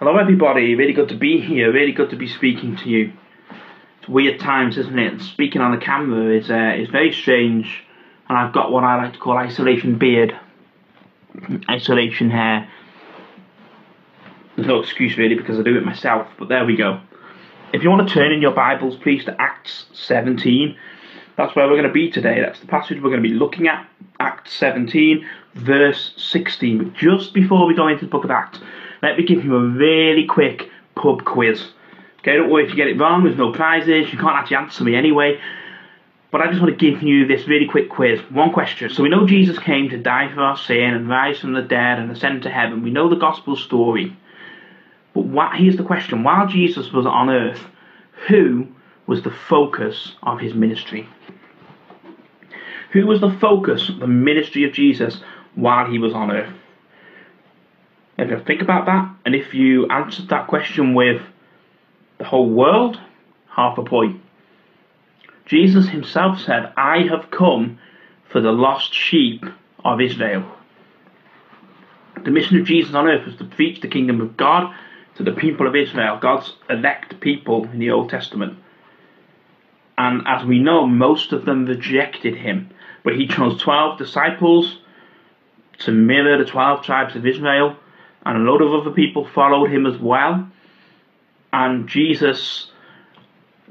Hello, everybody. Really good to be here. Really good to be speaking to you. It's weird times, isn't it? Speaking on the camera is uh, is very strange, and I've got what I like to call isolation beard, isolation hair. There's no excuse really because I do it myself, but there we go. If you want to turn in your Bibles, please, to Acts 17. That's where we're going to be today. That's the passage we're going to be looking at. Acts 17, verse 16. But just before we go into the book of Acts, let me give you a really quick pub quiz. Okay, don't worry if you get it wrong, there's no prizes, you can't actually answer me anyway. But I just want to give you this really quick quiz. One question. So we know Jesus came to die for our sin and rise from the dead and ascend to heaven. We know the gospel story. But what, here's the question. While Jesus was on earth, who was the focus of his ministry? Who was the focus of the ministry of Jesus while he was on earth? If you think about that, and if you answered that question with the whole world, half a point. Jesus himself said, I have come for the lost sheep of Israel. The mission of Jesus on earth was to preach the kingdom of God to the people of Israel, God's elect people in the Old Testament. And as we know, most of them rejected him. But he chose 12 disciples to mirror the 12 tribes of Israel, and a lot of other people followed him as well. And Jesus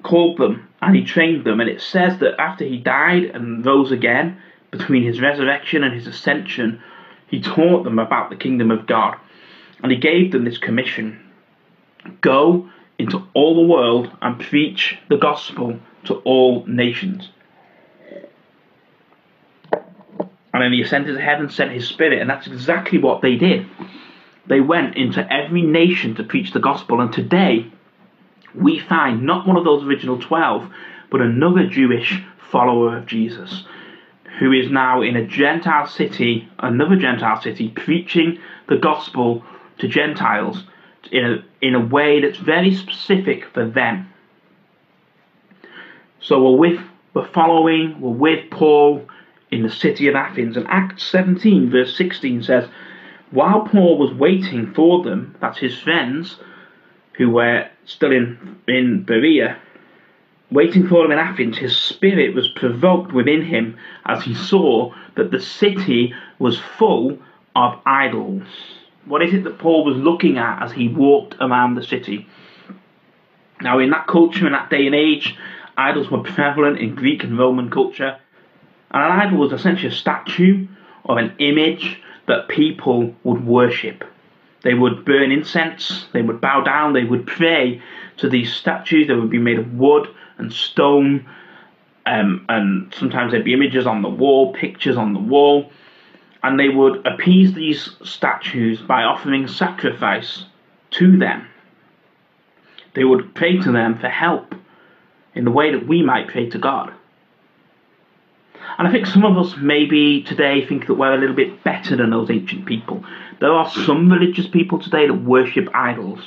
called them and he trained them. And it says that after he died and rose again, between his resurrection and his ascension, he taught them about the kingdom of God. And he gave them this commission go into all the world and preach the gospel to all nations. And then he ascended to heaven, and sent his spirit, and that's exactly what they did. They went into every nation to preach the gospel, and today we find not one of those original 12, but another Jewish follower of Jesus who is now in a Gentile city, another Gentile city, preaching the gospel to Gentiles in a, in a way that's very specific for them. So we're with, we're following, we're with Paul in the city of Athens. And Acts 17, verse 16 says, While Paul was waiting for them, that's his friends, who were still in, in Berea, waiting for him in Athens, his spirit was provoked within him as he saw that the city was full of idols. What is it that Paul was looking at as he walked around the city? Now, in that culture, in that day and age, idols were prevalent in Greek and Roman culture. And an idol was essentially a statue or an image that people would worship. They would burn incense, they would bow down, they would pray to these statues. They would be made of wood and stone, um, and sometimes there'd be images on the wall, pictures on the wall, and they would appease these statues by offering sacrifice to them. They would pray to them for help in the way that we might pray to God. And I think some of us maybe today think that we're a little bit better than those ancient people. There are some religious people today that worship idols,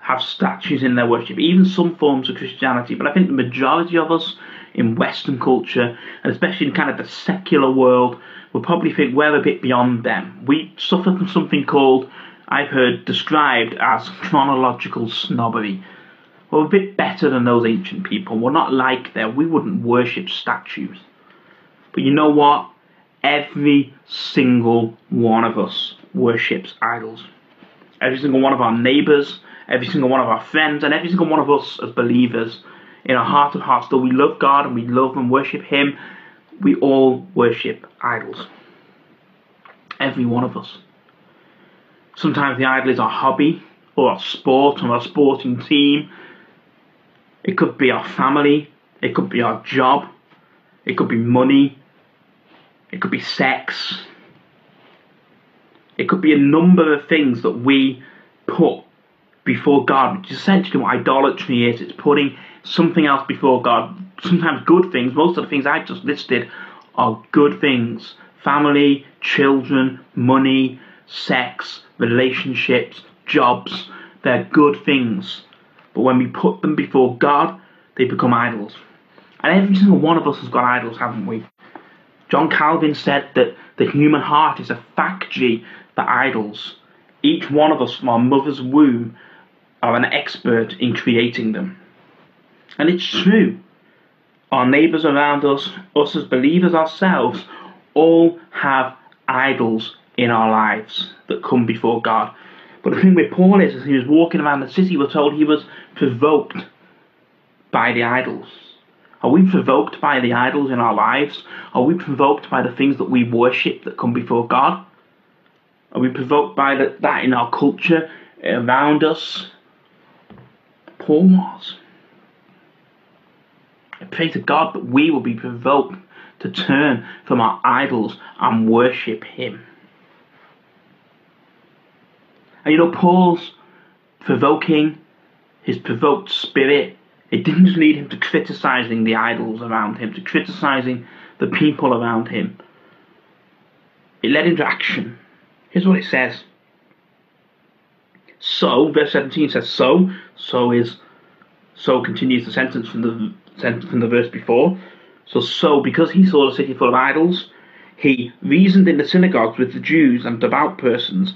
have statues in their worship, even some forms of Christianity. But I think the majority of us in Western culture, and especially in kind of the secular world, will probably think we're a bit beyond them. We suffer from something called, I've heard described as chronological snobbery. We're a bit better than those ancient people. We're not like them. We wouldn't worship statues. But you know what? Every single one of us worships idols. Every single one of our neighbours, every single one of our friends, and every single one of us as believers, in our heart of hearts, though we love God and we love and worship Him, we all worship idols. Every one of us. Sometimes the idol is our hobby, or our sport, or our sporting team. It could be our family, it could be our job, it could be money, it could be sex. It could be a number of things that we put before God, which is essentially what idolatry is. It's putting something else before God. Sometimes good things. Most of the things I've just listed are good things family, children, money, sex, relationships, jobs. They're good things. But when we put them before God, they become idols. And every single one of us has got idols, haven't we? John Calvin said that the human heart is a factory for idols. Each one of us from our mother's womb are an expert in creating them. And it's hmm. true. Our neighbours around us, us as believers ourselves, all have idols in our lives that come before God. But the thing with Paul is, as he was walking around the city, we're told he was provoked by the idols. Are we provoked by the idols in our lives? Are we provoked by the things that we worship that come before God? Are we provoked by the, that in our culture around us? Paul was. I pray to God that we will be provoked to turn from our idols and worship Him. And you know, Paul's provoking, his provoked spirit, it didn't lead him to criticizing the idols around him, to criticizing the people around him. It led him to action. Here's what it says. So, verse 17 says, so, so is, so continues the sentence from the sentence from the verse before. So, so because he saw the city full of idols, he reasoned in the synagogues with the Jews and devout persons,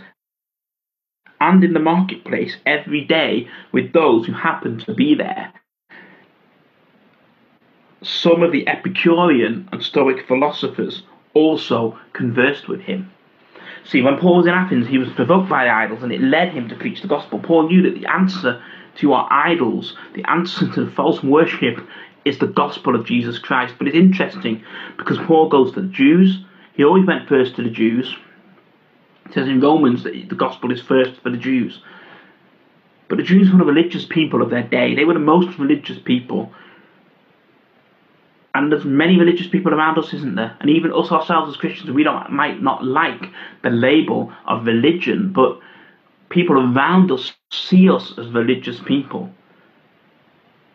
and in the marketplace every day with those who happened to be there. Some of the Epicurean and Stoic philosophers also conversed with him. See, when Paul was in Athens, he was provoked by the idols and it led him to preach the gospel. Paul knew that the answer to our idols, the answer to the false worship, is the gospel of Jesus Christ. But it's interesting because Paul goes to the Jews. He always went first to the Jews. It says in Romans that the gospel is first for the Jews. But the Jews were the religious people of their day. They were the most religious people. And there's many religious people around us, isn't there? And even us ourselves as Christians, we don't might not like the label of religion, but people around us see us as religious people.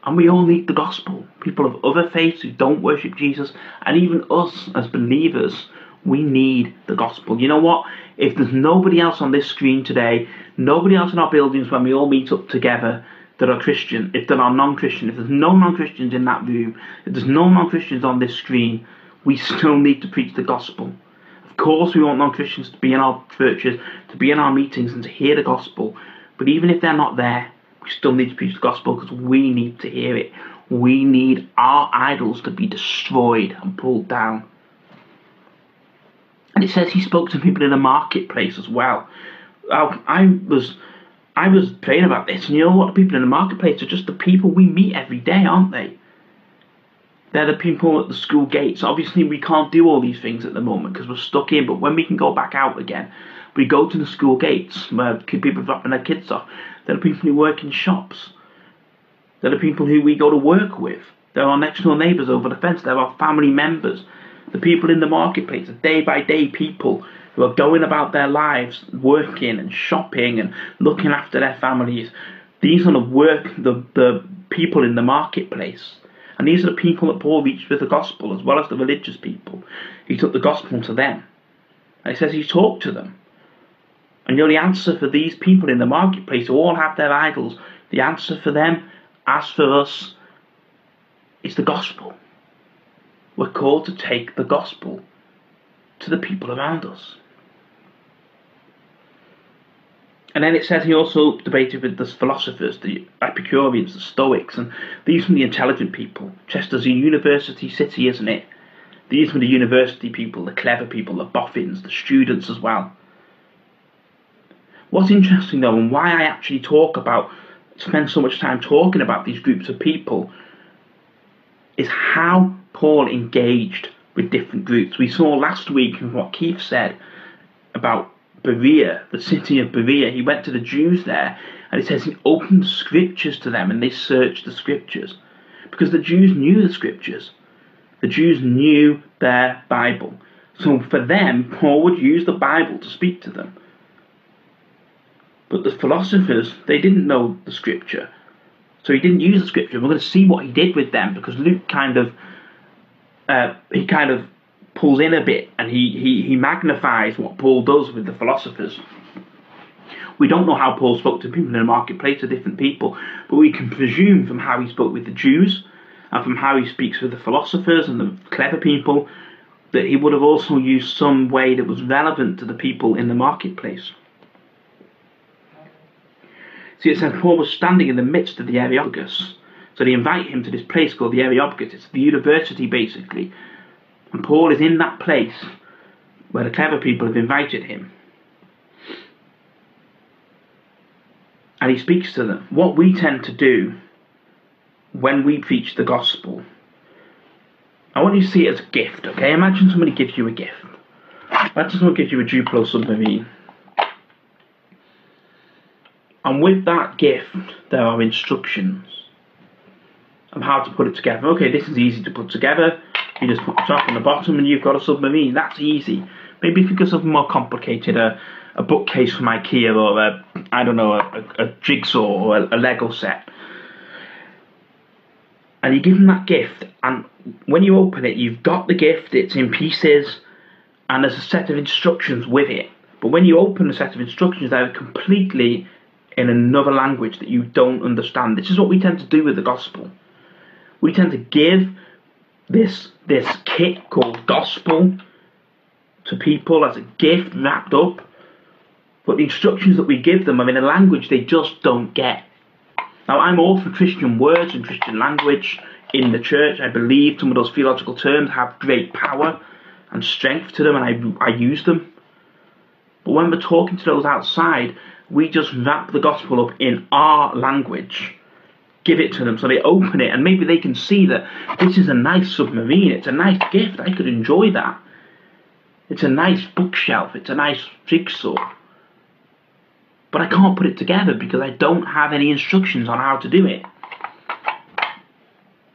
And we all need the gospel. People of other faiths who don't worship Jesus, and even us as believers, we need the gospel. You know what? If there's nobody else on this screen today, nobody else in our buildings when we all meet up together that are Christian, if there are non Christian, if there's no non Christians in that room, if there's no non Christians on this screen, we still need to preach the gospel. Of course, we want non Christians to be in our churches, to be in our meetings, and to hear the gospel. But even if they're not there, we still need to preach the gospel because we need to hear it. We need our idols to be destroyed and pulled down. And it says he spoke to people in the marketplace as well. I, I was I was praying about this, and you know what? The people in the marketplace are just the people we meet every day, aren't they? They're the people at the school gates. Obviously, we can't do all these things at the moment because we're stuck in, but when we can go back out again, we go to the school gates where people are dropping their kids off. They're the people who work in shops. They're the people who we go to work with. They're our next door neighbours over the fence. They're our family members. The people in the marketplace are day by day people who are going about their lives, working and shopping and looking after their families. These are the work, the, the people in the marketplace. And these are the people that Paul reached with the gospel, as well as the religious people. He took the gospel to them. And says he talked to them. And you know the answer for these people in the marketplace who all have their idols, the answer for them, as for us, is the gospel. We're called to take the gospel to the people around us. And then it says he also debated with the philosophers, the Epicureans, the Stoics, and these were the intelligent people. Chester's a university city, isn't it? These were the university people, the clever people, the boffins, the students as well. What's interesting though, and why I actually talk about, spend so much time talking about these groups of people, is how Paul engaged with different groups. We saw last week what Keith said about Berea, the city of Berea. He went to the Jews there, and it says he opened scriptures to them, and they searched the scriptures because the Jews knew the scriptures. The Jews knew their Bible. So for them, Paul would use the Bible to speak to them. But the philosophers, they didn't know the scripture. So he didn't use the scripture. We're going to see what he did with them because Luke kind of, uh, he kind of pulls in a bit and he, he, he magnifies what Paul does with the philosophers. We don't know how Paul spoke to people in the marketplace, to different people, but we can presume from how he spoke with the Jews and from how he speaks with the philosophers and the clever people that he would have also used some way that was relevant to the people in the marketplace. See, it says Paul was standing in the midst of the Areopagus. So they invite him to this place called the Areopagus. It's the university, basically. And Paul is in that place where the clever people have invited him. And he speaks to them. What we tend to do when we preach the gospel, I want you to see it as a gift, okay? Imagine somebody gives you a gift. Imagine someone gives you a Duplo submarine. And with that gift, there are instructions of how to put it together. Okay, this is easy to put together. You just put the top and the bottom and you've got a submarine. That's easy. Maybe if you something more complicated, a, a bookcase from IKEA or a, I don't know, a, a, a jigsaw or a, a Lego set. And you give them that gift, and when you open it, you've got the gift, it's in pieces, and there's a set of instructions with it. But when you open a set of instructions, they're completely in another language that you don't understand. This is what we tend to do with the gospel. We tend to give this this kit called gospel to people as a gift wrapped up, but the instructions that we give them are in a language they just don't get. Now, I'm all for Christian words and Christian language in the church. I believe some of those theological terms have great power and strength to them, and I, I use them. But when we're talking to those outside, we just wrap the gospel up in our language give it to them so they open it and maybe they can see that this is a nice submarine, it's a nice gift, I could enjoy that. It's a nice bookshelf, it's a nice jigsaw. But I can't put it together because I don't have any instructions on how to do it.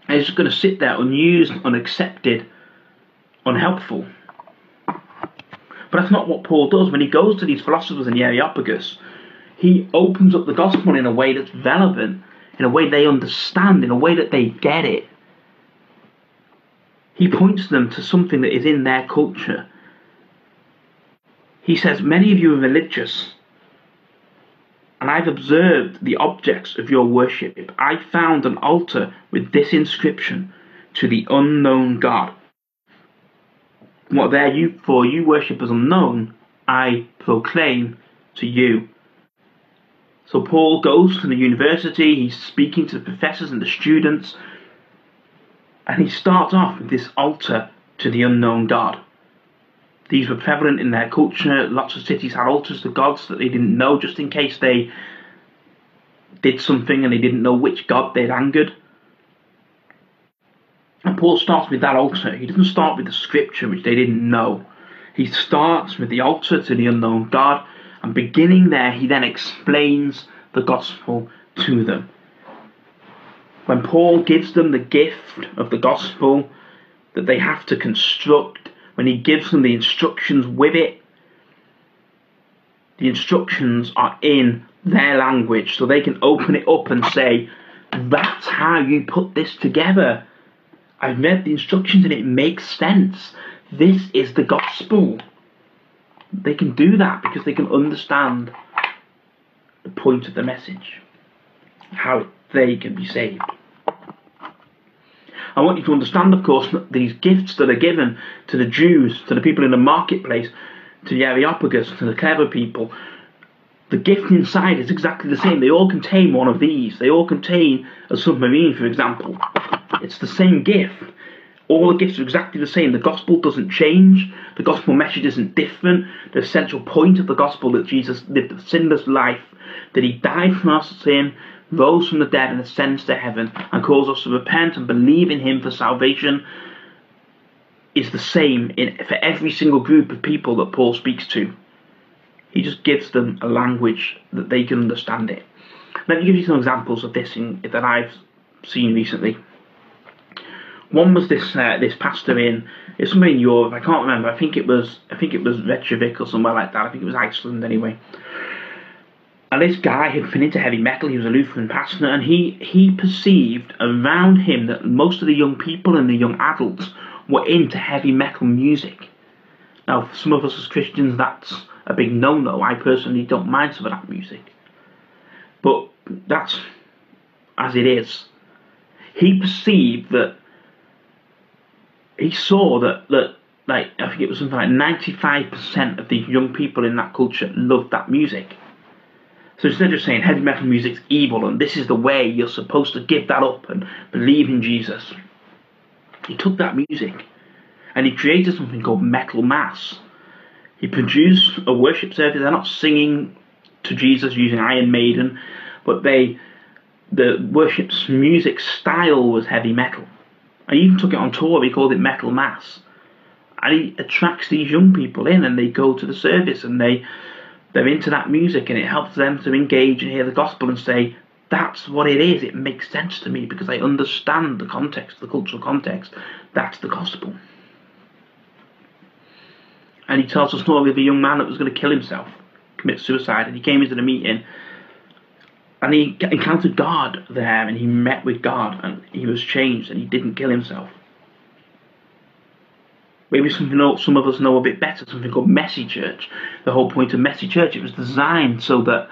It's just going to sit there unused, unaccepted, unhelpful. But that's not what Paul does. When he goes to these philosophers in the Areopagus, he opens up the gospel in a way that's relevant in a way they understand, in a way that they get it. He points them to something that is in their culture. He says, Many of you are religious, and I've observed the objects of your worship. If I found an altar with this inscription to the unknown God. What there you for you worship as unknown, I proclaim to you so Paul goes to the university, he's speaking to the professors and the students, and he starts off with this altar to the unknown God. These were prevalent in their culture. Lots of cities had altars to gods that they didn't know, just in case they did something and they didn't know which god they'd angered. And Paul starts with that altar. He doesn't start with the scripture, which they didn't know. He starts with the altar to the unknown God, and beginning there, he then explains the gospel to them. When Paul gives them the gift of the gospel that they have to construct, when he gives them the instructions with it, the instructions are in their language so they can open it up and say, That's how you put this together. I've read the instructions and it makes sense. This is the gospel they can do that because they can understand the point of the message, how they can be saved. I want you to understand, of course, that these gifts that are given to the Jews, to the people in the marketplace, to the Areopagus, to the clever people, the gift inside is exactly the same. They all contain one of these. They all contain a submarine, for example. It's the same gift. All the gifts are exactly the same. The gospel doesn't change. The gospel message isn't different. The essential point of the gospel that Jesus lived a sinless life, that he died for our sin, rose from the dead, and ascends to heaven, and calls us to repent and believe in him for salvation, is the same in, for every single group of people that Paul speaks to. He just gives them a language that they can understand it. Let me give you some examples of this in, that I've seen recently. One was this uh, this pastor in it's somewhere in Europe. I can't remember. I think it was I think it was Reykjavik or somewhere like that. I think it was Iceland anyway. And this guy had been into heavy metal. He was a Lutheran pastor, and he he perceived around him that most of the young people and the young adults were into heavy metal music. Now, for some of us as Christians, that's a big no-no. I personally don't mind some of that music, but that's as it is. He perceived that he saw that that like I think it was something like ninety five percent of the young people in that culture loved that music. So instead of saying heavy metal music's evil and this is the way you're supposed to give that up and believe in Jesus, he took that music and he created something called metal mass. He produced a worship service. They're not singing to Jesus using Iron Maiden, but they the worship's music style was heavy metal. I even took it on tour. He called it Metal Mass, and he attracts these young people in, and they go to the service, and they they're into that music, and it helps them to engage and hear the gospel and say, "That's what it is. It makes sense to me because I understand the context, the cultural context. That's the gospel." And he tells the story of a young man that was going to kill himself, commit suicide, and he came into the meeting and he encountered God there and he met with God and he was changed and he didn't kill himself. Maybe something else, some of us know a bit better, something called Messy Church. The whole point of Messy Church, it was designed so that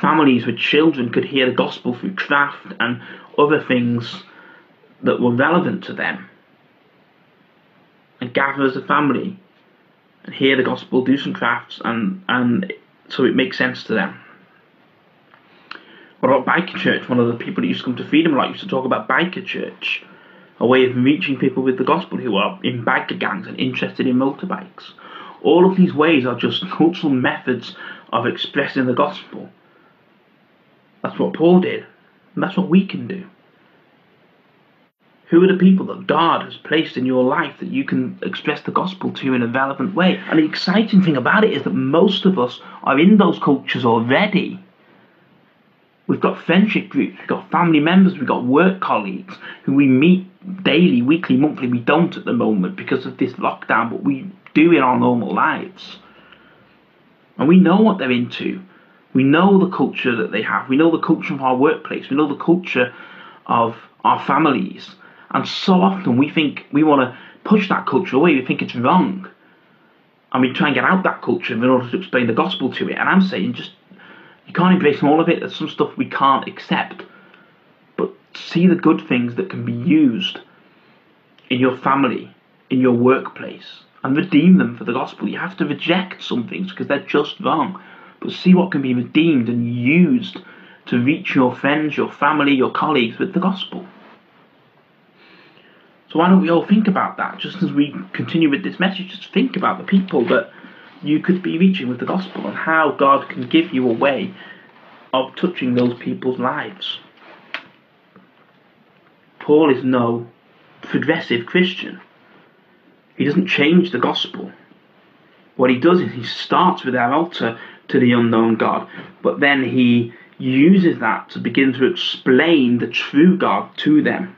families with children could hear the gospel through craft and other things that were relevant to them. And gather as a family and hear the gospel, do some crafts, and, and so it makes sense to them. What about Biker Church? One of the people that used to come to Freedom Light used to talk about Biker Church, a way of reaching people with the gospel who are in biker gangs and interested in motorbikes. All of these ways are just cultural methods of expressing the gospel. That's what Paul did, and that's what we can do. Who are the people that God has placed in your life that you can express the gospel to in a relevant way? And the exciting thing about it is that most of us are in those cultures already We've got friendship groups, we've got family members, we've got work colleagues who we meet daily, weekly, monthly. We don't at the moment because of this lockdown, but we do in our normal lives. And we know what they're into. We know the culture that they have. We know the culture of our workplace. We know the culture of our families. And so often we think we want to push that culture away. We think it's wrong. And we try and get out that culture in order to explain the gospel to it. And I'm saying just you can't embrace all of it. There's some stuff we can't accept. But see the good things that can be used in your family, in your workplace, and redeem them for the gospel. You have to reject some things because they're just wrong. But see what can be redeemed and used to reach your friends, your family, your colleagues with the gospel. So why don't we all think about that? Just as we continue with this message, just think about the people that you could be reaching with the gospel and how God can give you a way of touching those people's lives. Paul is no progressive Christian. He doesn't change the gospel. What he does is he starts with our altar to the unknown God, but then he uses that to begin to explain the true God to them.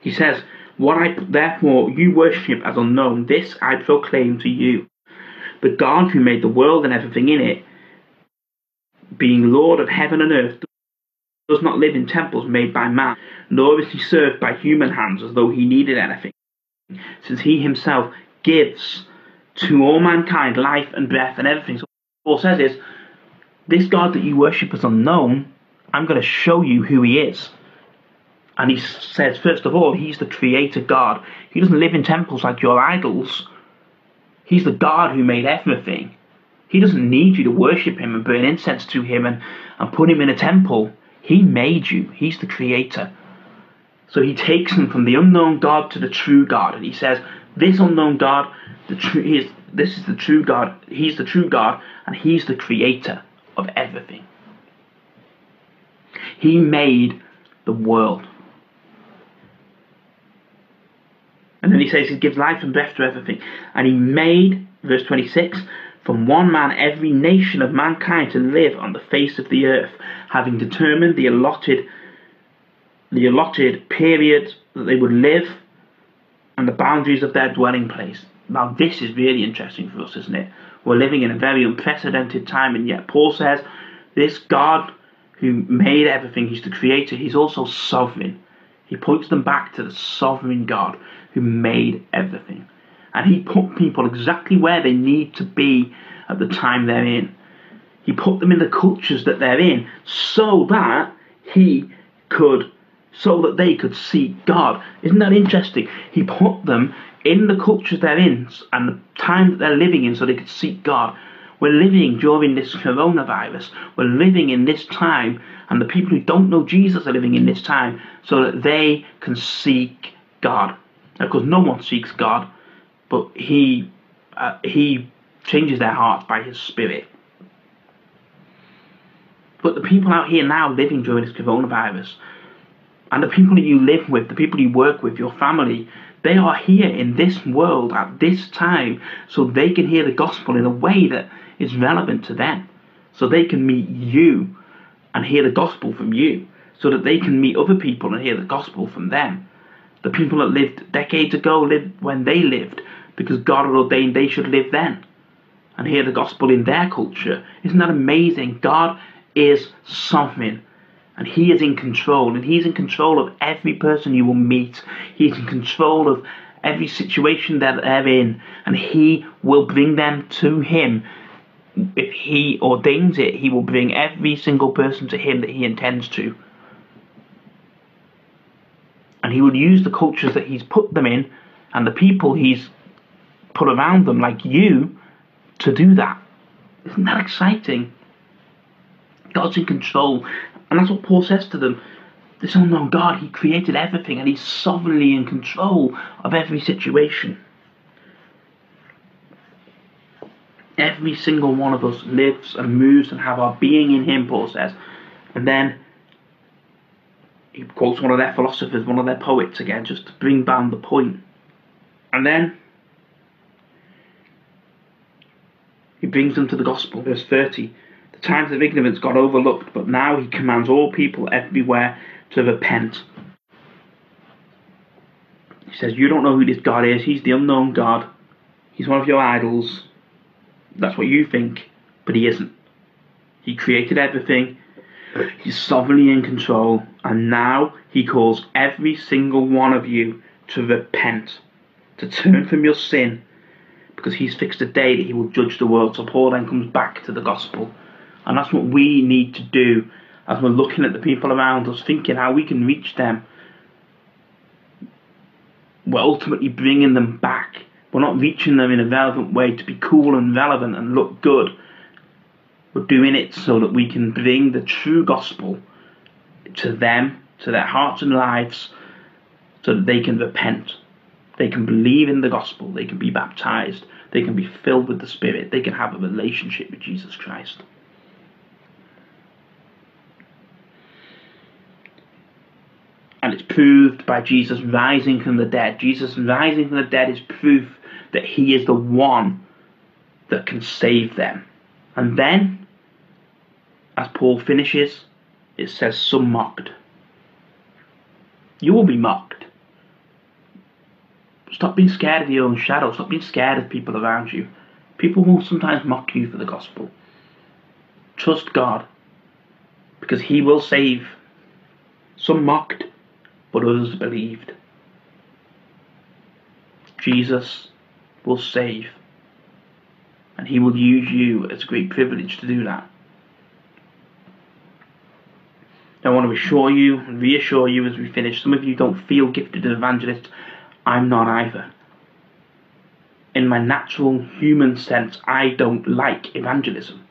He says, what I therefore you worship as unknown, this I proclaim to you. The God who made the world and everything in it, being Lord of heaven and earth, does not live in temples made by man, nor is he served by human hands as though he needed anything, since he himself gives to all mankind life and breath and everything. So Paul says is, this God that you worship as unknown, I'm going to show you who he is. And he says, first of all, he's the creator God. He doesn't live in temples like your idols. He's the God who made everything. He doesn't need you to worship him and burn incense to him and, and put him in a temple. He made you. He's the creator. So he takes him from the unknown God to the true God. And he says, this unknown God, the true, is, this is the true God. He's the true God and he's the creator of everything. He made the world. And then he says he gives life and breath to everything. And he made, verse 26, from one man every nation of mankind to live on the face of the earth, having determined the allotted the allotted period that they would live and the boundaries of their dwelling place. Now this is really interesting for us, isn't it? We're living in a very unprecedented time and yet Paul says this God who made everything, he's the creator, he's also sovereign. He points them back to the sovereign God who made everything. And he put people exactly where they need to be at the time they're in. He put them in the cultures that they're in so that he could, so that they could see God. Isn't that interesting? He put them in the cultures they're in and the time that they're living in so they could seek God. We're living during this coronavirus. We're living in this time, and the people who don't know Jesus are living in this time so that they can seek God. Because no one seeks God, but He uh, He changes their hearts by His Spirit. But the people out here now living during this coronavirus, and the people that you live with, the people you work with, your family, they are here in this world at this time so they can hear the gospel in a way that is relevant to them. So they can meet you and hear the gospel from you. So that they can meet other people and hear the gospel from them. The people that lived decades ago lived when they lived because God had ordained they should live then and hear the gospel in their culture. Isn't that amazing? God is sovereign and he is in control and he's in control of every person you will meet he's in control of every situation that they're in and he will bring them to him if he ordains it he will bring every single person to him that he intends to and he will use the cultures that he's put them in and the people he's put around them like you to do that isn't that exciting God's in control and that's what Paul says to them. This unknown God, He created everything and He's sovereignly in control of every situation. Every single one of us lives and moves and have our being in Him, Paul says. And then he quotes one of their philosophers, one of their poets again, just to bring down the point. And then he brings them to the gospel, verse 30. The times of ignorance got overlooked, but now he commands all people everywhere to repent. He says, You don't know who this God is. He's the unknown God. He's one of your idols. That's what you think, but he isn't. He created everything. He's sovereignly in control, and now he calls every single one of you to repent, to turn from your sin, because he's fixed a day that he will judge the world. So Paul then comes back to the gospel and that's what we need to do as we're looking at the people around us, thinking how we can reach them. We're ultimately bringing them back. We're not reaching them in a relevant way to be cool and relevant and look good. We're doing it so that we can bring the true gospel to them, to their hearts and lives, so that they can repent. They can believe in the gospel. They can be baptized. They can be filled with the Spirit. They can have a relationship with Jesus Christ. and it's proved by Jesus rising from the dead. Jesus rising from the dead is proof that he is the one that can save them. And then, as Paul finishes, it says, Some mocked. You will be mocked. Stop being scared of your own shadow. Stop being scared of people around you. People will sometimes mock you for the gospel. Trust God because He will save. Some mocked, but others believed. Jesus will save, and He will use you as a great privilege to do that. I want to assure you reassure you as we finish. Some of you don't feel gifted as evangelists. I'm not either. In my natural human sense, I don't like evangelism.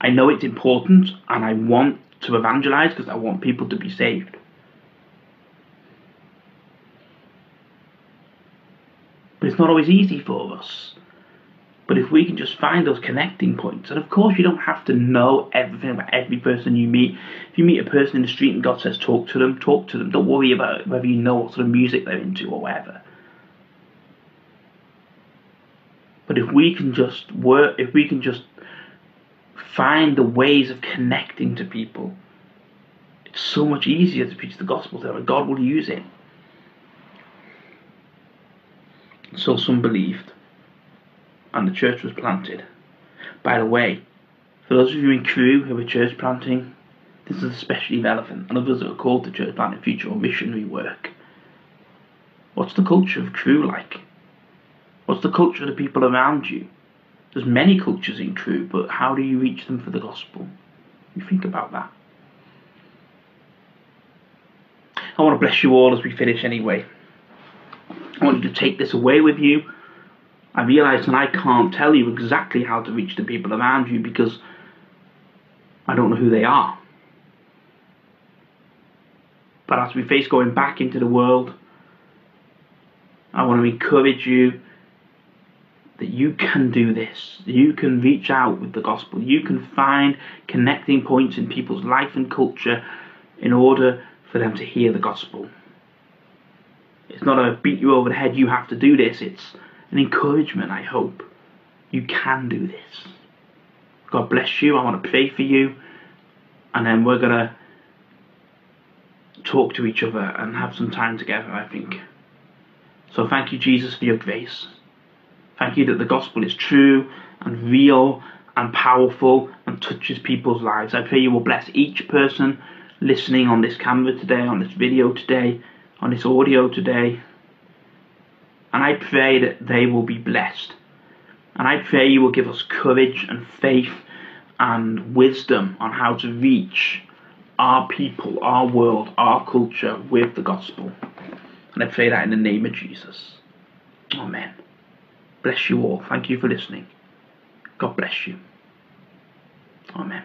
I know it's important and I want to evangelize because I want people to be saved. But it's not always easy for us. But if we can just find those connecting points, and of course you don't have to know everything about every person you meet. If you meet a person in the street and God says talk to them, talk to them. Don't worry about whether you know what sort of music they're into or whatever. But if we can just work, if we can just find the ways of connecting to people, it's so much easier to preach the gospel to them, and God will use it. So some believed, and the church was planted. By the way, for those of you in Crewe who are church planting, this is especially relevant, and others that are called to church planting future or missionary work. What's the culture of Crewe like? What's the culture of the people around you? There's many cultures in Crewe, but how do you reach them for the gospel? You think about that. I want to bless you all as we finish anyway. I want you to take this away with you I realise that I can't tell you exactly how to reach the people around you because I don't know who they are. But as we face going back into the world, I want to encourage you that you can do this. You can reach out with the gospel. You can find connecting points in people's life and culture in order for them to hear the gospel. It's not a beat you over the head, you have to do this. It's an encouragement, I hope. You can do this. God bless you. I want to pray for you. And then we're going to talk to each other and have some time together, I think. So thank you, Jesus, for your grace. Thank you that the gospel is true and real and powerful and touches people's lives. I pray you will bless each person listening on this camera today, on this video today, on this audio today. And I pray that they will be blessed. And I pray you will give us courage and faith and wisdom on how to reach our people, our world, our culture with the gospel. And I pray that in the name of Jesus. Amen. Bless you all. Thank you for listening. God bless you. Amen.